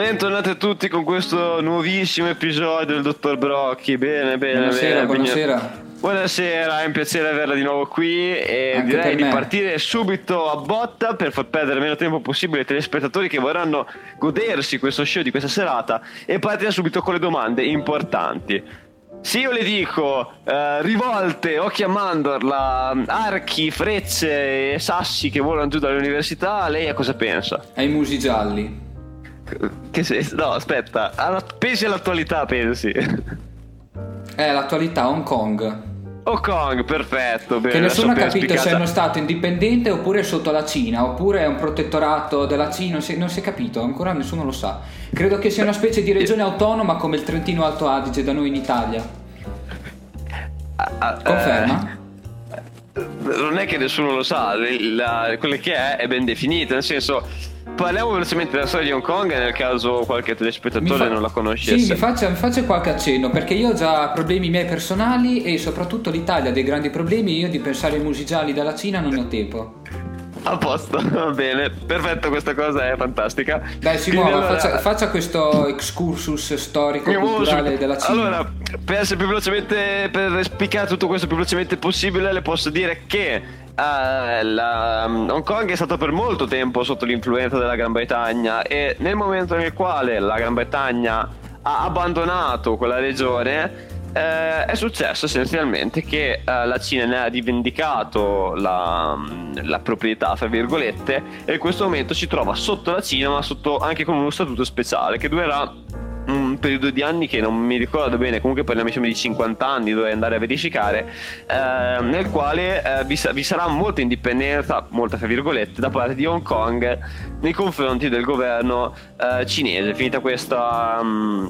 Bentornati a tutti con questo nuovissimo episodio del Dottor Brocchi. Bene, bene. Buonasera, bene. buonasera. Buonasera, è un piacere averla di nuovo qui e Anche direi di partire subito a botta per far perdere meno tempo possibile ai telespettatori che vorranno godersi questo show di questa serata e partire subito con le domande importanti. Se io le dico eh, rivolte, occhi a mandorla, archi, frecce e sassi che volano giù dall'università, lei a cosa pensa? Ai musi gialli. Che se... No, aspetta, alla- pensi all'attualità, pensi. È l'attualità Hong Kong. Hong Kong, perfetto. Bene, Che nessuno ha capito se è uno stato indipendente oppure è sotto la Cina, oppure è un protettorato della Cina, non si, non si è capito, ancora nessuno lo sa. Credo che sia una specie di regione autonoma come il Trentino Alto Adige da noi in Italia. Ah, ah, Conferma? eh, non è che nessuno lo sa, la- quello che è è ben definito, nel senso. Parliamo velocemente della storia di Hong Kong nel caso qualche telespettatore fa- non la Sì, conoscesse. mi faccia, mi faccia qualche accenno perché io ho già problemi miei personali e soprattutto l'Italia ha dei grandi problemi. Io di pensare ai musi gialli dalla Cina non ne ho tempo. A posto, va bene, perfetto, questa cosa è fantastica. Dai, si muova, allora- faccia, faccia questo excursus storico Mi muovo culturale subito. della Cina. Allora, per essere più velocemente, per spiegare tutto questo più velocemente possibile, le posso dire che eh, la- Hong Kong è stato per molto tempo sotto l'influenza della Gran Bretagna e nel momento nel quale la Gran Bretagna ha abbandonato quella regione eh, è successo essenzialmente che eh, la Cina ne ha rivendicato la, la proprietà, fra virgolette, e in questo momento si trova sotto la Cina, ma sotto anche con uno statuto speciale che durerà periodo di anni che non mi ricordo bene, comunque parliamo insomma di 50 anni, dovrei andare a verificare, eh, nel quale eh, vi, vi sarà molta indipendenza, molta fra virgolette, da parte di Hong Kong nei confronti del governo eh, cinese. Finita questa... mm,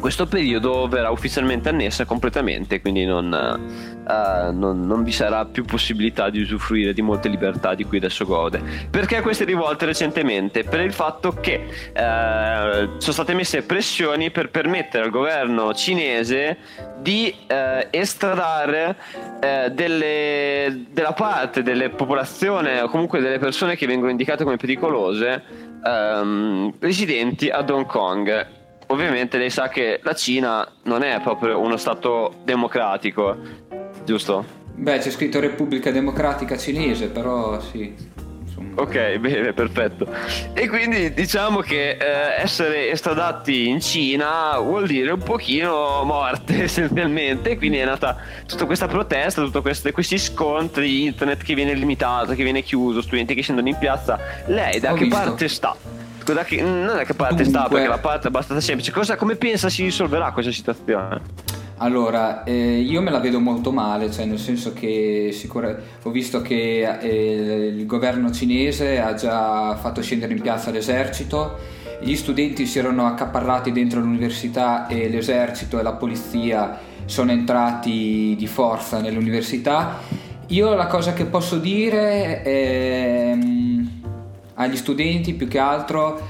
questo periodo verrà ufficialmente annessa completamente, quindi non, eh, non- non vi sarà più possibilità di usufruire di molte libertà di cui adesso gode. Perché queste rivolte recentemente? Per il fatto che eh, sono state messe pressioni per permettere al governo cinese di eh, estradare eh, delle- della parte delle popolazioni o comunque delle persone che vengono indicate come pericolose ehm, residenti ad Hong Kong. Ovviamente lei sa che la Cina non è proprio uno stato democratico, giusto? Beh, c'è scritto Repubblica Democratica Cinese, però sì. Insomma. Ok, bene, perfetto. E quindi diciamo che eh, essere estradati in Cina vuol dire un pochino morte essenzialmente, quindi è nata tutta questa protesta, tutti questi scontri, internet che viene limitato, che viene chiuso, studenti che scendono in piazza. Lei da Ho che visto. parte sta? Da che- non è che parte sta, Dunque. perché la parte è abbastanza semplice. Cosa, come pensa si risolverà questa situazione? Allora, eh, io me la vedo molto male, cioè nel senso che sicura- ho visto che eh, il governo cinese ha già fatto scendere in piazza l'esercito, gli studenti si erano accaparrati dentro l'università e l'esercito e la polizia sono entrati di forza nell'università. Io la cosa che posso dire è mm, agli studenti più che altro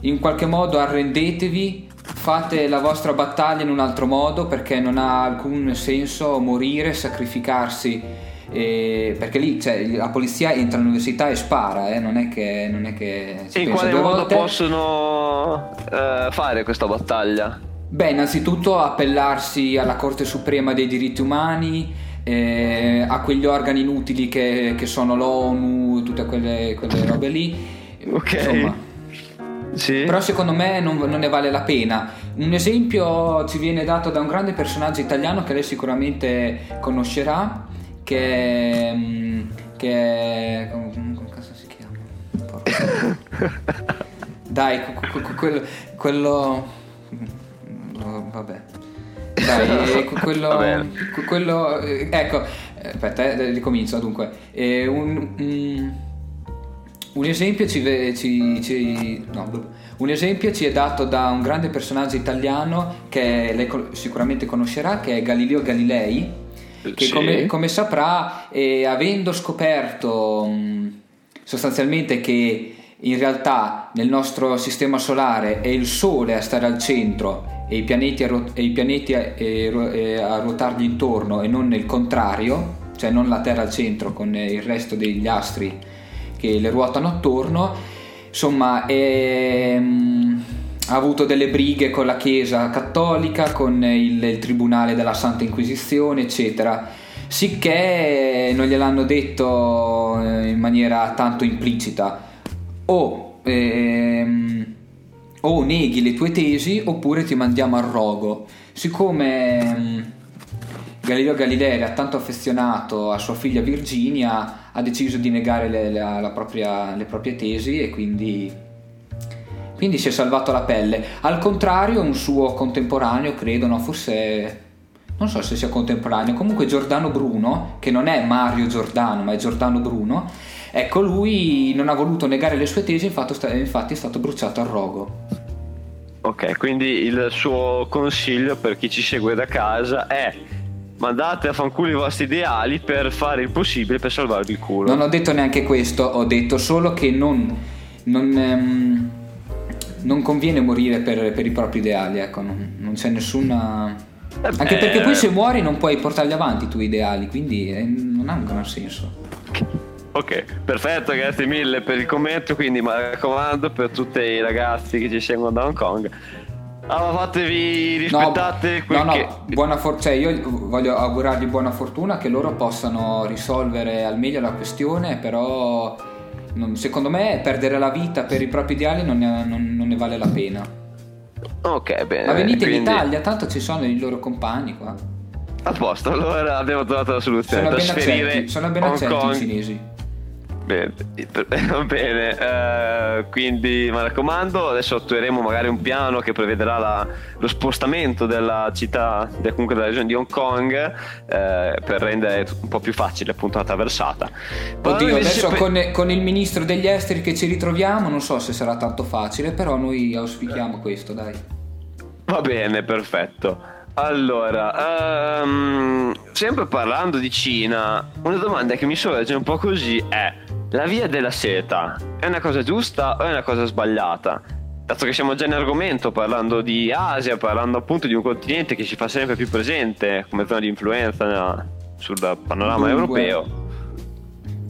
in qualche modo arrendetevi, fate la vostra battaglia in un altro modo perché non ha alcun senso morire, sacrificarsi. eh, perché lì cioè, la polizia entra all'università e spara, eh, non è che, non è che si in quale modo volte. possono eh, fare questa battaglia? Beh, innanzitutto appellarsi alla Corte Suprema dei diritti umani, eh, a quegli organi inutili che, che sono l'ONU, tutte quelle, quelle robe lì. Ok. Insomma. Sì. Però secondo me non, non ne vale la pena. Un esempio ci viene dato da un grande personaggio italiano che lei sicuramente conoscerà, che mm, che come, come cazzo si chiama? Dai, que- que- que- quello... quello oh, vabbè. Dai, que- quello... Va quello eh, ecco, eh, aspetta, eh, ricomincio dunque. Eh, un... un- un esempio ci, ci- ci- no, un esempio ci è dato da un grande personaggio italiano che lei sicuramente conoscerà, che è Galileo Galilei, che Sì. come, come saprà, eh, avendo scoperto mh, sostanzialmente che in realtà nel nostro sistema solare è il Sole a stare al centro e i pianeti a, ruot- e i pianeti a, e a ruotargli intorno e non il contrario, cioè non la Terra al centro con il resto degli astri che le ruotano attorno. Insomma, ehm, ha avuto delle brighe con la Chiesa cattolica, con il, il Tribunale della Santa Inquisizione, eccetera. Sicché non gliel'hanno detto eh, in maniera tanto implicita. O, ehm, o neghi le tue tesi oppure ti mandiamo al rogo. Siccome ehm, Galileo Galilei era tanto affezionato a sua figlia Virginia, ha deciso di negare le, la, la propria, le proprie tesi e quindi quindi si è salvato la pelle. Al contrario, un suo contemporaneo, credo, no, forse non so se sia contemporaneo, comunque Giordano Bruno, che non è Mario Giordano, ma è Giordano Bruno, ecco, lui non ha voluto negare le sue tesi, infatti è stato bruciato al rogo. Ok, quindi il suo consiglio per chi ci segue da casa è mandate a fanculo i vostri ideali per fare il possibile per salvarvi il culo. Non ho detto neanche questo, ho detto solo che non, non, ehm, non conviene morire per, per, i propri ideali, ecco, non, non c'è nessuna... Eh Anche perché poi se muori non puoi portarli avanti i tuoi ideali, quindi eh, non ha un gran senso. Ok, perfetto, grazie mille per il commento, quindi mi raccomando per tutti i ragazzi che ci seguono da Hong Kong, allora fatevi rispettate no, no, no, buona for- cioè io voglio augurargli buona fortuna che loro possano risolvere al meglio la questione, però non, secondo me perdere la vita per i propri ideali non ne, non, non ne vale la pena. Ok, bene. Ma venite quindi... in Italia, tanto ci sono i loro compagni qua. A posto, allora abbiamo trovato la soluzione. Sono ben accetti, sono ben accetti i cinesi. Bene, va bene, uh, quindi mi raccomando, adesso attueremo magari un piano che prevederà la, lo spostamento della città, comunque della regione di Hong Kong, uh, per rendere un po' più facile appunto la traversata. Oddio, adesso pe- con, con, il ministro degli esteri che ci ritroviamo, non so se sarà tanto facile, però noi auspichiamo questo, dai. Va bene, perfetto. Allora, um, sempre parlando di Cina, una domanda che mi sorge un po' così è la via della seta è una cosa giusta o è una cosa sbagliata? Dato che siamo già in argomento parlando di Asia, parlando appunto di un continente che ci fa sempre più presente come zona di influenza sul panorama Dunque, europeo,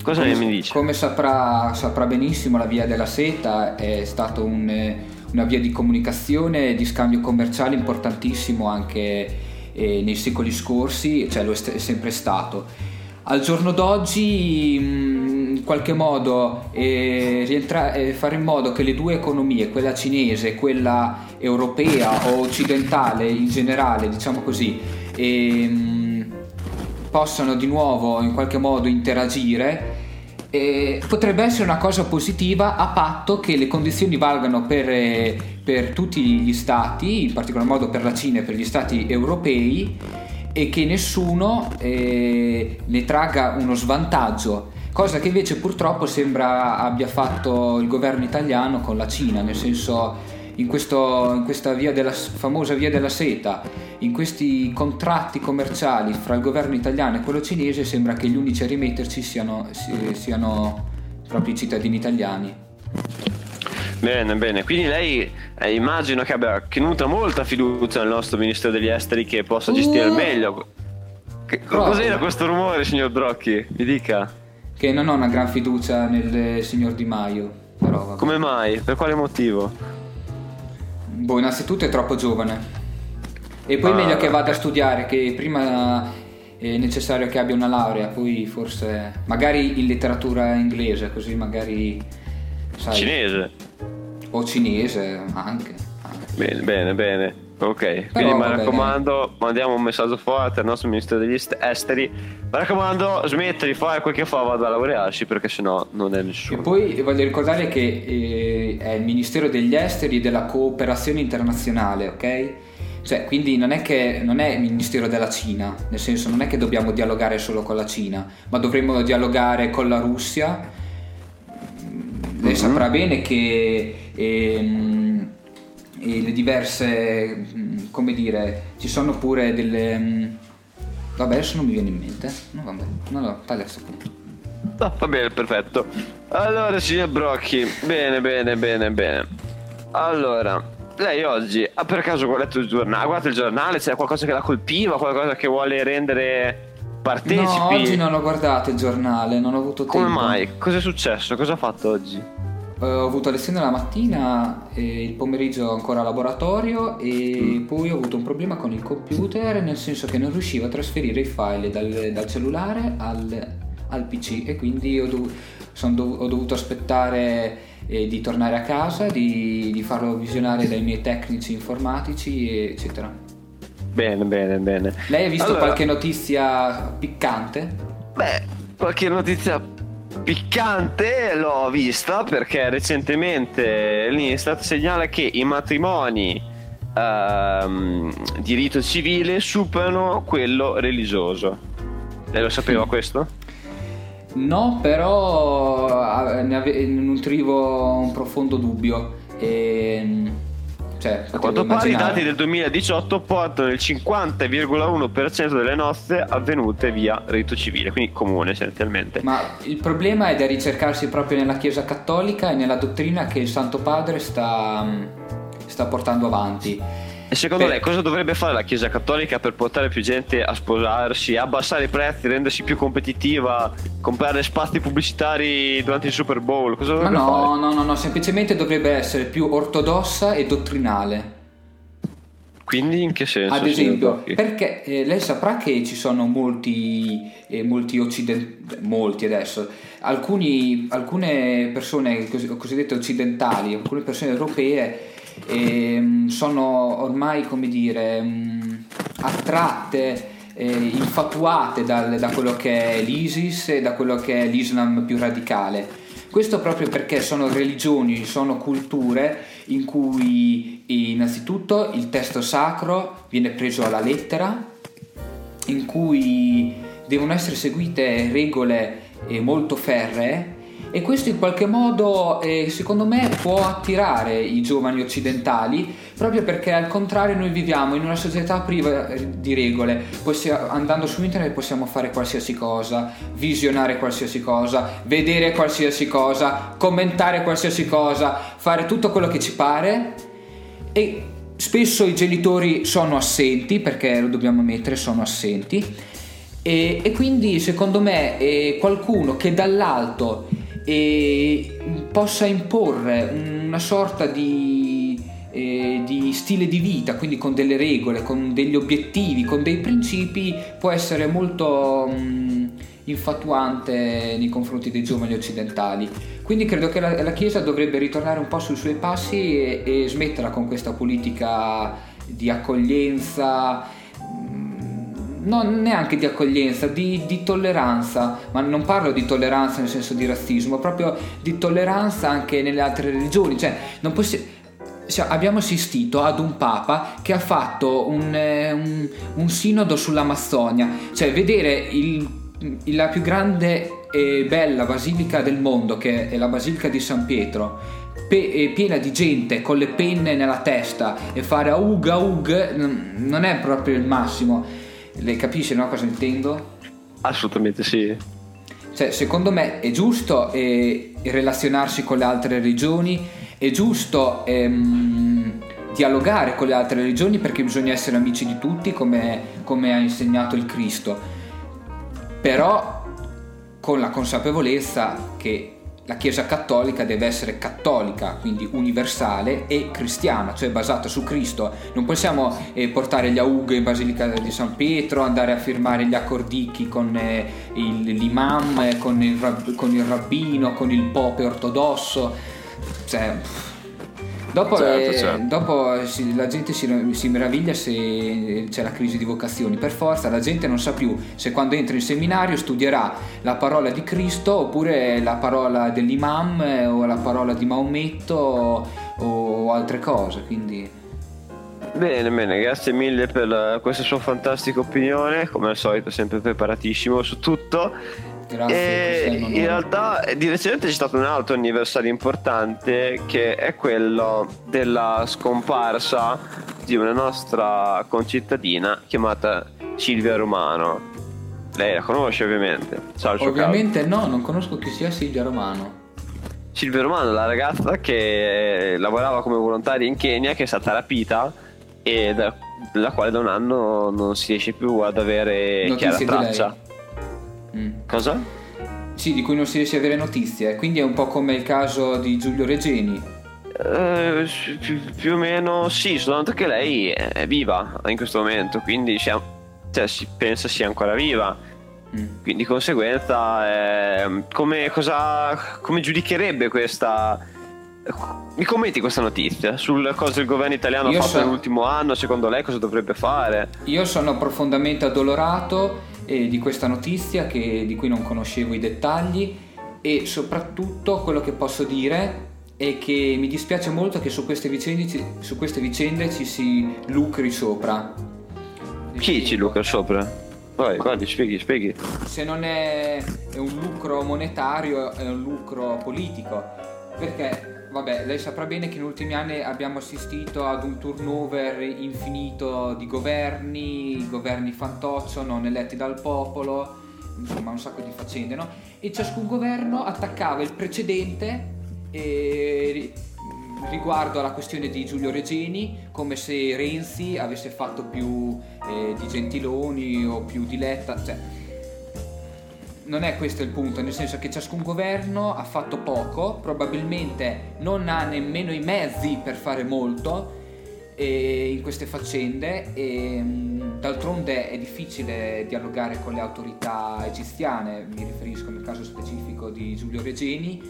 cosa come, mi dici? Come saprà, saprà, benissimo, la via della seta è stata un, una via di comunicazione e di scambio commerciale importantissimo anche eh, nei secoli scorsi, cioè lo è, è sempre stato. Al giorno d'oggi in qualche modo eh, rientra- eh, fare in modo che le due economie, quella cinese e quella europea o occidentale in generale, diciamo così, eh, possano di nuovo in qualche modo interagire, eh, potrebbe essere una cosa positiva a patto che le condizioni valgano per, eh, per tutti gli stati, in particolar modo per la Cina e per gli stati europei e che nessuno eh, ne tragga uno svantaggio, cosa che invece purtroppo sembra abbia fatto il governo italiano con la Cina, nel senso in, questo, in questa via della, famosa via della seta, in questi contratti commerciali fra il governo italiano e quello cinese sembra che gli unici a rimetterci siano, siano proprio i cittadini italiani. Bene, bene. Quindi lei eh, immagino che abbia che nutra molta fiducia nel nostro ministro degli esteri che possa gestire uh, meglio. Che, cos'era questo rumore, signor Brocchi? Mi dica. Che non ho una gran fiducia nel signor Di Maio. Però, Come mai? Per quale motivo? Boh, innanzitutto è troppo giovane. E poi ah, meglio che vada a studiare, che prima è necessario che abbia una laurea, poi forse magari in letteratura inglese, così magari sai. Cinese o cinese anche. Bene, bene, bene. Ok, Però, quindi mi raccomando, mandiamo un messaggio forte al nostro ministro degli esteri. Mi raccomando, smetta di fare quel che fa, vada a laurearsi perché sennò non è nessuno. E poi voglio ricordare che eh, è il Ministero degli Esteri e della Cooperazione Internazionale, ok? Cioè, quindi non è che non è il Ministero della Cina, nel senso non è che dobbiamo dialogare solo con la Cina, ma dovremmo dialogare con la Russia. Lei mm-hmm. saprà bene che ehm, le diverse, come dire, ci sono pure delle... Mm, vabbè, adesso non mi viene in mente. No, vabbè, no, no, taglia questo punto. No, va bene, perfetto. Allora, signor Brocchi, bene, bene, bene, bene. Allora, lei oggi ha per caso letto il giornale? Ha guardato il giornale? C'è qualcosa che la colpiva? Qualcosa che vuole rendere partecipi? No, oggi non ho guardato il giornale, non ho avuto tempo. Come mai? Cosa è successo? Cosa ha fatto oggi? Eh, ho avuto lezione la mattina, il pomeriggio ancora laboratorio e mm. poi ho avuto un problema con il computer nel senso che non riuscivo a trasferire i file dal, dal cellulare al, al, PC e quindi ho, dov- dov- ho dovuto aspettare eh, di tornare a casa, di, di farlo visionare dai miei tecnici informatici eccetera. Bene, bene, bene. Lei ha visto allora, qualche notizia piccante? Beh, qualche notizia piccante l'ho vista perché recentemente l'Instat segnala che i matrimoni ehm, di rito civile superano quello religioso. Lei lo sapeva questo? No, però eh, ne nutrivo un profondo dubbio. E ehm, cioè, a quanto pare i dati del 2018 portano il 50,1% delle nozze avvenute via rito civile, quindi comune essenzialmente. Ma il problema è da ricercarsi proprio nella Chiesa Cattolica e nella dottrina che il Santo Padre sta, sta portando avanti e secondo lei cosa dovrebbe fare la Chiesa Cattolica per portare più gente a sposarsi, abbassare i prezzi, rendersi più competitiva, comprare spazi pubblicitari durante il Super Bowl? Cosa dovrebbe Ma no, fare? no, no, no, semplicemente dovrebbe essere più ortodossa e dottrinale. Quindi in che senso? Ad esempio, perché eh, lei saprà che ci sono molti, eh, molti occidentali, molti adesso, Alcuni, alcune persone cosiddette occidentali, alcune persone europee e mm, sono ormai, come dire, mm, attratte, eh, infatuate dal, da quello che è l'ISIS e da quello che è l'Islam più radicale. Questo proprio perché sono religioni, sono culture in cui innanzitutto il testo sacro viene preso alla lettera, in cui devono essere seguite regole eh, molto ferree e questo in qualche modo eh, secondo me può attirare i giovani occidentali proprio perché al contrario noi viviamo in una società priva eh, di regole. Possiamo, andando su internet possiamo fare qualsiasi cosa visionare qualsiasi cosa vedere qualsiasi cosa commentare qualsiasi cosa fare tutto quello che ci pare e spesso i genitori sono assenti perché lo dobbiamo ammettere sono assenti e, e quindi secondo me eh, qualcuno che dall'alto e possa imporre una sorta di, eh, di, stile di vita, quindi con delle regole, con degli obiettivi, con dei principi, può essere molto mh, mm, infatuante nei confronti dei giovani occidentali. Quindi credo che la, la, Chiesa dovrebbe ritornare un po' sui suoi passi e, e smetterla con questa politica di accoglienza non neanche di accoglienza, di, di, tolleranza, ma non parlo di tolleranza nel senso di razzismo, proprio di tolleranza anche nelle altre religioni, cioè non possiamo abbiamo assistito ad un papa che ha fatto un, eh, un, un sinodo sull'Amazzonia, cioè vedere il, la più grande e bella basilica del mondo, che è la Basilica di San Pietro, piena di gente con le penne nella testa e fare aug aug non è proprio il massimo. Lei capisce no, cosa intendo? Assolutamente sì. Cioè, secondo me è giusto eh, relazionarsi con le altre regioni, è giusto ehm, dialogare con le altre religioni perché bisogna essere amici di tutti come, come ha insegnato il Cristo, però con la consapevolezza che la Chiesa cattolica deve essere cattolica, quindi universale e cristiana, cioè basata su Cristo. Non possiamo eh, portare gli aughe in Basilica di San Pietro, andare a firmare gli accordichi con eh, il, l'imam, eh, con, il, con il rabbino, con il pope ortodosso. Cioè, Dopo, certo, eh, certo. dopo si, la gente si, si, meraviglia se c'è la crisi di vocazioni. Per forza la gente non sa più se quando entra in seminario studierà la parola di Cristo oppure la parola dell'imam eh, o la parola di Maometto o, o altre cose. Quindi... Bene, bene, grazie mille per questa sua fantastica opinione. Come al solito, sempre preparatissimo su tutto. Grazie. E in realtà di recente c'è stato un altro anniversario importante che è quello della scomparsa di una nostra concittadina chiamata Silvia Romano. Lei la conosce ovviamente. Ciao, ovviamente no, non conosco chi sia Silvia Romano. Silvia Romano, la ragazza che lavorava come volontaria in Kenya, che è stata rapita e da, della quale da un anno non si riesce più ad avere Notizie chiara traccia. Mm. Cosa? Sì, di cui non si riesce a avere notizie, quindi è un po' come il caso di Giulio Regeni. Eh, più, più, o meno sì, soltanto che lei è viva in questo momento, quindi sia, cioè, si pensa sia ancora viva. Mm. Quindi di conseguenza, eh, come, cosa, come giudicherebbe questa mi commenti questa notizia sul cosa il governo italiano Io ha fatto so... nell'ultimo anno? Secondo lei cosa dovrebbe fare? Io sono profondamente addolorato eh, di questa notizia che, di cui non conoscevo i dettagli e soprattutto quello che posso dire è che mi dispiace molto che su queste vicende, su queste vicende ci si lucri sopra. Chi ci lucra sopra? Vai, guardi, spieghi, spieghi. Se non è, è un lucro monetario, è un lucro politico. Perché vabbè, lei saprà bene che negli ultimi anni abbiamo assistito ad un turnover infinito di governi, governi fantoccio non eletti dal popolo, insomma un sacco di faccende, no? E ciascun governo attaccava il precedente e riguardo alla questione di Giulio Regeni, come se Renzi avesse fatto più eh, di Gentiloni o più di Letta, cioè non è questo il punto, nel senso che ciascun governo ha fatto poco, probabilmente non ha nemmeno i mezzi per fare molto in queste faccende e mm, d'altronde è difficile dialogare con le autorità egiziane, mi riferisco nel caso specifico di Giulio Regeni,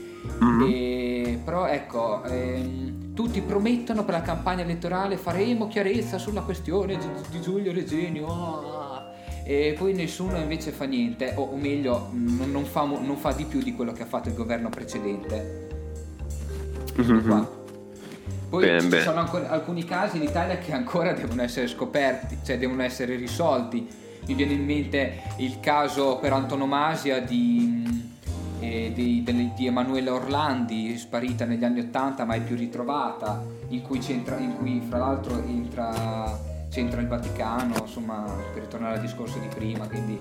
mm-hmm. e, però ecco, ehm, tutti promettono per la campagna elettorale faremo chiarezza sulla questione di, di Giulio Regeni. Oh, e poi nessuno invece fa niente, o, o meglio, non, non, fa, non, fa, di più di quello che ha fatto il governo precedente. Mm-hmm. Poi bene, ci sono ancora alcuni casi in Italia che ancora devono essere scoperti, cioè devono essere risolti. Mi viene in mente il caso per antonomasia di, eh, di, di Emanuela Orlandi, sparita negli anni Ottanta mai più ritrovata, in cui, in cui fra l'altro entra c'entra il Vaticano, insomma, per ritornare al discorso di prima, quindi...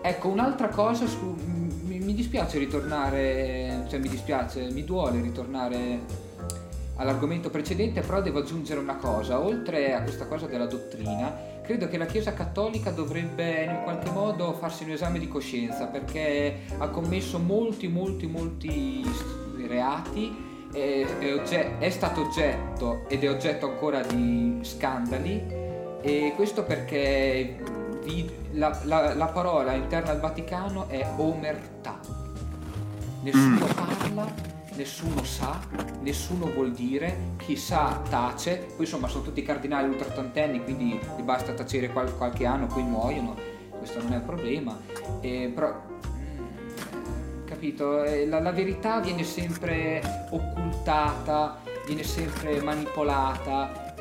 Ecco, un'altra cosa, su, mi, mi, dispiace ritornare, cioè mi dispiace, mi duole ritornare all'argomento precedente, però devo aggiungere una cosa, oltre a questa cosa della dottrina, credo che la Chiesa Cattolica dovrebbe in qualche modo farsi un esame di coscienza, perché ha commesso molti, molti, molti reati è, è, ogget- è stato oggetto ed è oggetto ancora di scandali e questo perché vi, la, la, la, parola interna al Vaticano è omertà. Nessuno mm. parla, nessuno sa, nessuno vuol dire, chi sa tace, poi insomma sono tutti cardinali ultratantenni, quindi basta tacere qual- qualche anno, poi muoiono, questo non è un problema. Eh, però capito? La, la, verità viene sempre occultata, viene sempre manipolata.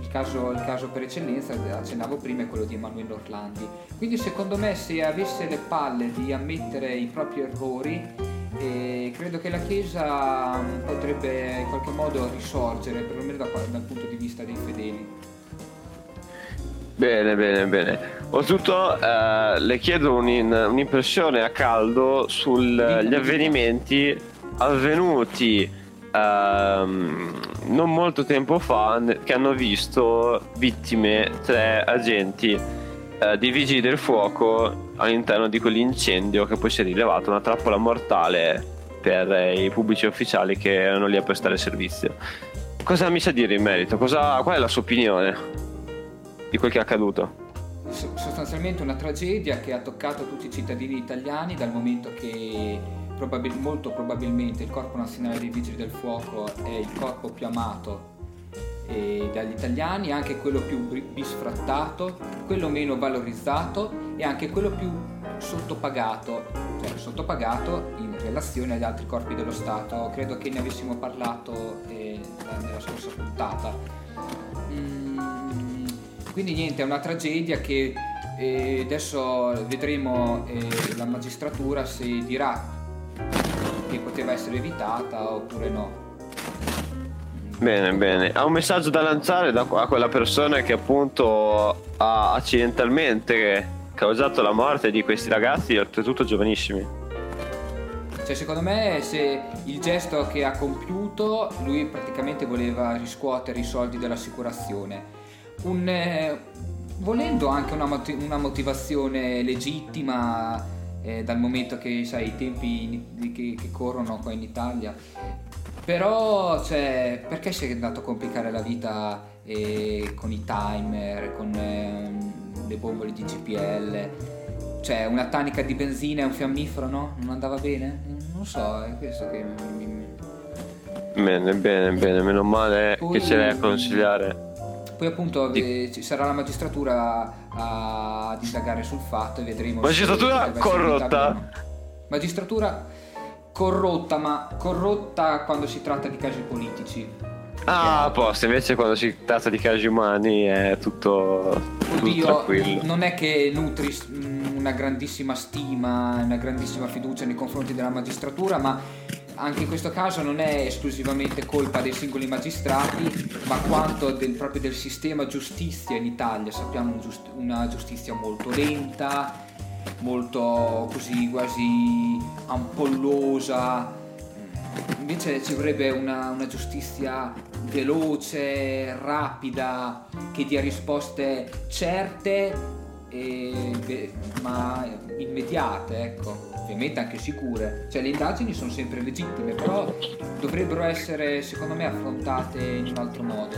Il caso, il, caso, per eccellenza, accennavo prima, è quello di Emanuele Orlandi. Quindi secondo me se avesse le palle di ammettere i propri errori, eh, credo che la Chiesa mm, potrebbe in qualche modo risorgere, perlomeno da, dal punto di vista dei fedeli. Bene, bene, bene. Oltretutto eh, le chiedo un, un'impressione a caldo sugli avvenimenti avvenuti ehm, non molto tempo fa che hanno visto vittime tre agenti eh, di vigili del fuoco all'interno di quell'incendio che poi si è rilevato una trappola mortale per eh, i pubblici ufficiali che erano lì a prestare servizio. Cosa mi sa dire in merito? Cosa, qual è la sua opinione? Di quel che è accaduto? Sostanzialmente una tragedia che ha toccato tutti i cittadini italiani dal momento che probabil- molto probabilmente il Corpo Nazionale dei Vigili del Fuoco è il corpo più amato eh, dagli italiani, anche quello più bisfrattato, quello meno valorizzato e anche quello più sottopagato, cioè sottopagato in relazione agli altri corpi dello Stato. Credo che ne avessimo parlato eh, nella scorsa puntata. Quindi niente, è una tragedia che eh, adesso vedremo eh, la magistratura se dirà che poteva essere evitata oppure no. Bene, bene. Ha un messaggio da lanciare da, a quella persona che appunto ha accidentalmente causato la morte di questi ragazzi, oltretutto giovanissimi. Cioè, secondo me, se il gesto che ha compiuto, lui praticamente voleva riscuotere i soldi dell'assicurazione un, eh, volendo anche una, una, motivazione legittima eh, dal momento che sai i tempi che, che corrono qua in Italia. Però, cioè, perché si è andato a complicare la vita eh, con i timer, con eh, le bombole di GPL? Cioè, una tanica di benzina e un fiammifero, no? Non andava bene? Non so, è questo che mi... Bene, bene, bene, meno male Poi, che ce l'hai a consigliare. Poi appunto di... ci sarà la magistratura a, indagare sul fatto e vedremo. Magistratura corrotta. Magistratura corrotta, ma corrotta quando si tratta di casi politici. Ah, a posto, invece quando si tratta di casi umani è tutto, Oddio, tranquillo. Non è che nutri una grandissima stima, una grandissima fiducia nei confronti della magistratura, ma anche in questo caso non è esclusivamente colpa dei singoli magistrati, ma quanto del, proprio del sistema giustizia in Italia. Sappiamo giust- una giustizia molto lenta, molto così quasi ampollosa. Invece ci vorrebbe una, una giustizia veloce, rapida, che dia risposte certe e, ma immediate, ecco, ovviamente anche sicure. Cioè le indagini sono sempre legittime, però dovrebbero essere, secondo me, affrontate in un altro modo.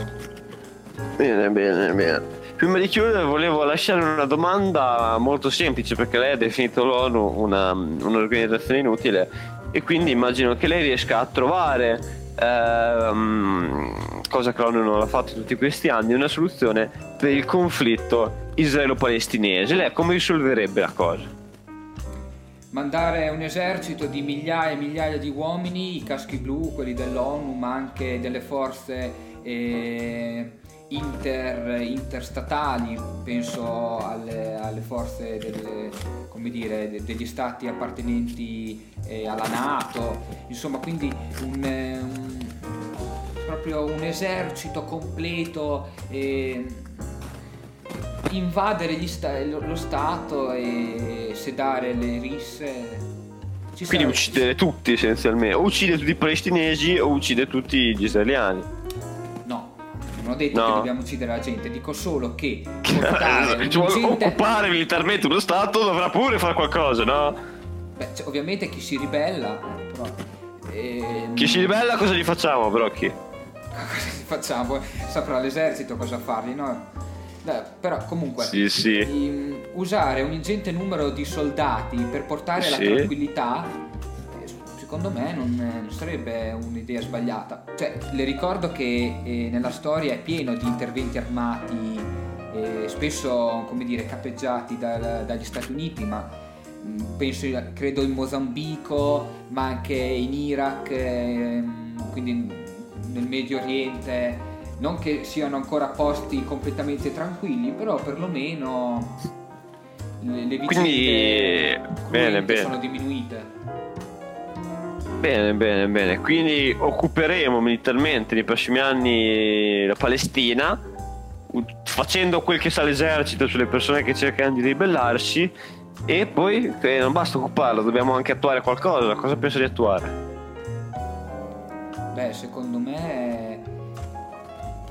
Bene, bene, bene. Prima di chiudere volevo lasciare una domanda molto semplice perché lei ha definito l'ONU una, un'organizzazione inutile e quindi immagino che lei riesca a trovare, ehm, cosa che l'ONU non ha fatto in tutti questi anni, una soluzione per il conflitto israelo-palestinese, lei come risolverebbe la cosa? Mandare un esercito di migliaia e migliaia di uomini, i caschi blu, quelli dell'ONU, ma anche delle forze eh, inter, interstatali, penso alle, alle forze delle, dire, de, degli stati appartenenti eh, alla Nato, insomma quindi un, un, proprio un esercito completo. Eh, invadere sta- lo Stato e sedare le risse. Ci Quindi sarà... uccidere tutti essenzialmente, o uccide tutti i palestinesi o uccide tutti gli israeliani. No, non ho detto no. che dobbiamo uccidere la gente, dico solo che portare cioè, gente... occupare militarmente uno Stato dovrà pure fare qualcosa, no? Beh, cioè, ovviamente chi si ribella, però... Ehm... Chi si ribella cosa gli facciamo però chi? cosa gli facciamo? Saprà l'esercito cosa fargli, no? Beh, però comunque sì, sì. Di, usare un ingente numero di soldati per portare sì. la tranquillità eh, secondo me non, non, sarebbe un'idea sbagliata cioè le ricordo che eh, nella storia è pieno di interventi armati eh, spesso come dire capeggiati dal, dagli Stati Uniti ma mm, penso credo in Mozambico ma anche in Iraq eh, quindi nel Medio Oriente non che siano ancora posti completamente tranquilli, però perlomeno le, le Quindi, bene, bene. sono diminuite. Bene, bene, bene. Quindi occuperemo militarmente nei prossimi anni la Palestina, facendo quel che sa l'esercito sulle persone che cercano di ribellarsi. E poi eh, non basta occuparlo, dobbiamo anche attuare qualcosa. Cosa pensa di attuare? Beh, secondo me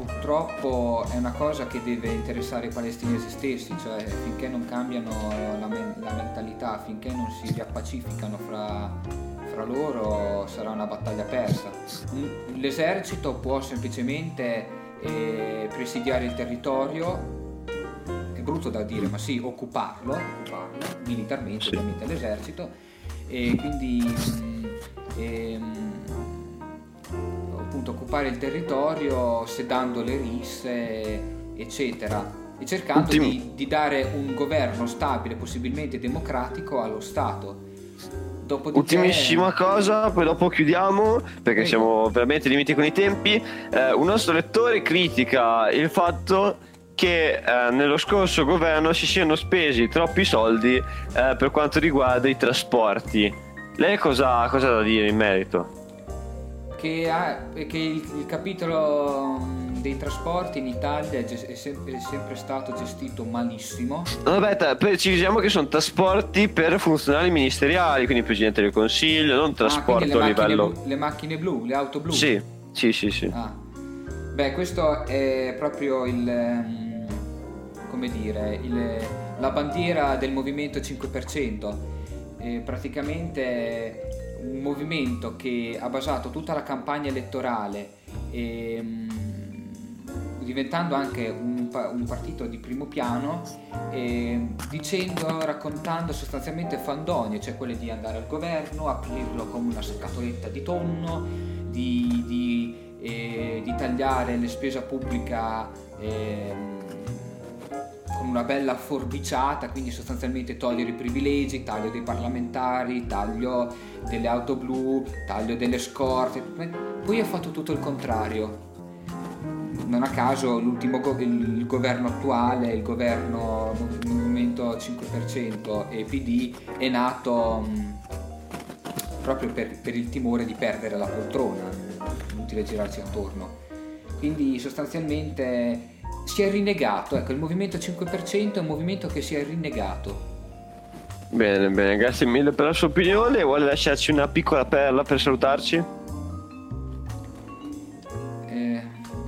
purtroppo è una cosa che deve interessare i palestinesi stessi, cioè finché non cambiano la, men- la mentalità, finché non si riappacificano fra, fra loro sarà una battaglia persa. L'esercito può semplicemente eh, presidiare il territorio, è brutto da dire, ma sì, occuparlo, occuparlo militarmente, ovviamente l'esercito, e quindi... Mh, ehm, appunto occupare il territorio sedando le risse eccetera e cercando di, di, dare un governo stabile possibilmente democratico allo Stato Dopodiché... Ultimissima cosa, poi dopo chiudiamo perché siamo veramente limiti con i tempi. Eh, un nostro lettore critica il fatto che eh, nello scorso governo si siano spesi troppi soldi eh, per quanto riguarda i trasporti. Lei cosa, cosa ha da dire in merito? Che, ha, che il, il, capitolo mm, dei trasporti in Italia è, è, sempre, è sempre, stato gestito malissimo. Aspetta, precisiamo che sono trasporti per funzionari ministeriali, quindi Presidente del Consiglio, non ah, trasporto ah, a livello... Blu, le macchine blu, le auto blu? Sì, sì, sì. sì. Ah. Beh, questo è proprio il... Mm, come dire, il, la bandiera del Movimento 5%. eh, praticamente un movimento che ha basato tutta la campagna elettorale eh, diventando anche un, un, partito di primo piano eh, dicendo, raccontando sostanzialmente fandonie, cioè quelle di andare al governo, aprirlo come una scatoletta di tonno, di, di, eh, di tagliare la spesa pubblica eh, con una bella forbiciata, quindi sostanzialmente togliere i privilegi, taglio dei parlamentari, taglio delle auto blu, taglio delle scorte, poi ha fatto tutto il contrario. Non a caso l'ultimo go- il governo attuale, il governo Movimento 5% e PD è nato mh, proprio per, per il timore di perdere la poltrona, inutile girarci attorno. Quindi sostanzialmente si è rinnegato, ecco, il movimento 5% è un movimento che si è rinnegato. Bene, bene, grazie mille per la sua opinione. Vuole lasciarci una piccola perla per salutarci? Eh,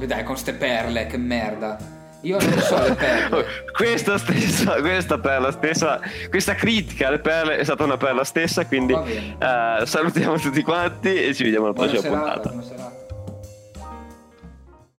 dai, con ste perle, che merda. Io non so le perle. questa stessa, questa perla stessa, questa critica alle perle è stata una perla stessa, quindi uh, salutiamo tutti quanti e ci vediamo alla prossima puntata.